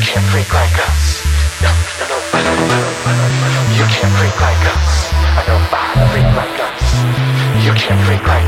You can't freak like us. You can't freak like us. You can't freak like us.